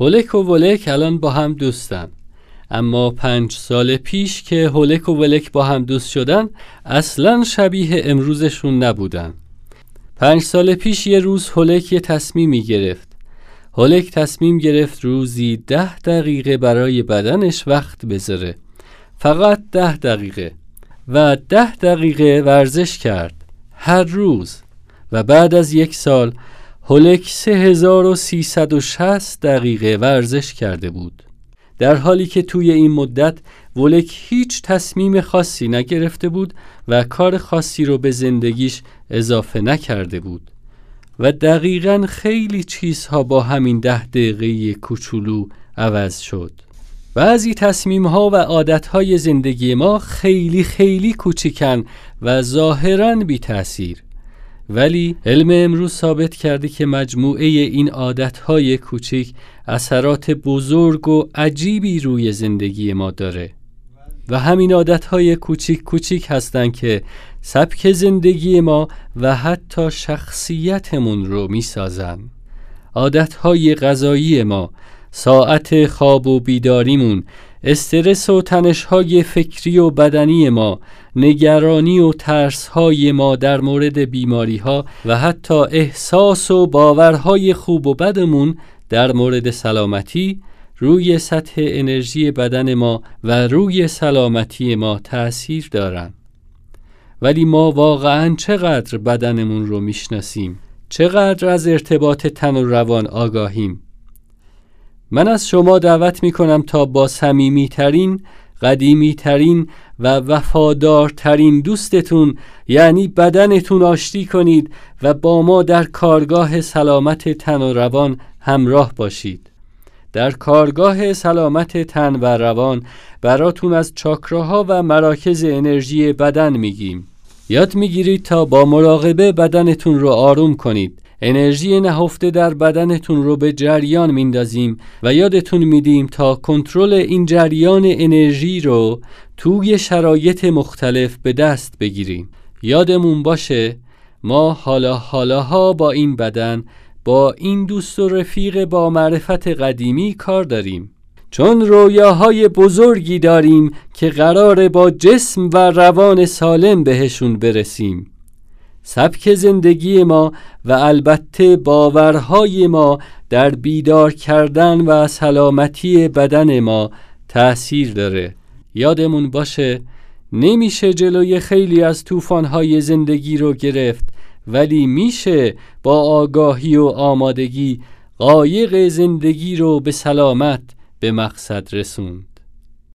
هولک و ولک الان با هم دوستن. اما پنج سال پیش که هولک و ولک با هم دوست شدن اصلا شبیه امروزشون نبودن. پنج سال پیش یه روز هولک یه تصمیمی گرفت. هولک تصمیم گرفت روزی ده دقیقه برای بدنش وقت بذاره. فقط ده دقیقه. و ده دقیقه ورزش کرد. هر روز. و بعد از یک سال هولک 3360 دقیقه ورزش کرده بود. در حالی که توی این مدت ولک هیچ تصمیم خاصی نگرفته بود و کار خاصی رو به زندگیش اضافه نکرده بود و دقیقا خیلی چیزها با همین ده دقیقه کوچولو عوض شد. بعضی تصمیم ها و عادت های زندگی ما خیلی خیلی کوچیکن و ظاهرا بی تأثیر ولی علم امروز ثابت کرده که مجموعه این عادتهای کوچیک اثرات بزرگ و عجیبی روی زندگی ما داره. و همین عادتهای کوچیک کوچیک هستند که سبک زندگی ما و حتی شخصیتمون رو می‌سازن. عادتهای غذایی ما ساعت خواب و بیداریمون استرس و تنشهای فکری و بدنی ما نگرانی و ترسهای ما در مورد بیماری ها و حتی احساس و باورهای خوب و بدمون در مورد سلامتی روی سطح انرژی بدن ما و روی سلامتی ما تأثیر دارن. ولی ما واقعا چقدر بدنمون رو می‌شناسیم؟ چقدر از ارتباط تن و روان آگاهیم؟ من از شما دعوت می کنم تا با صمیمی ترین قدیمی ترین و وفادارترین دوستتون یعنی بدنتون آشتی کنید و با ما در کارگاه سلامت تن و روان همراه باشید. در کارگاه سلامت تن و روان براتون از چاکراها و مراکز انرژی بدن میگیم. یاد می‌گیرید تا با مراقبه بدنتون رو آروم کنید. انرژی نهفته در بدنتون رو به جریان میندازیم و یادتون میدیم تا کنترل این جریان انرژی رو توی شرایط مختلف به دست بگیریم. یادمون باشه ما حالا حالاها با این بدن با این دوست و رفیق با معرفت قدیمی کار داریم. چون رویاهای بزرگی داریم که قرار با جسم و روان سالم بهشون برسیم. سبک زندگی ما و البته باورهای ما در بیدار کردن و سلامتی بدن ما تأثیر داره. یادمون باشه نمیشه جلوی خیلی از طوفان‌های زندگی رو گرفت ولی میشه با آگاهی و آمادگی قایق زندگی رو به سلامت به مقصد رسون.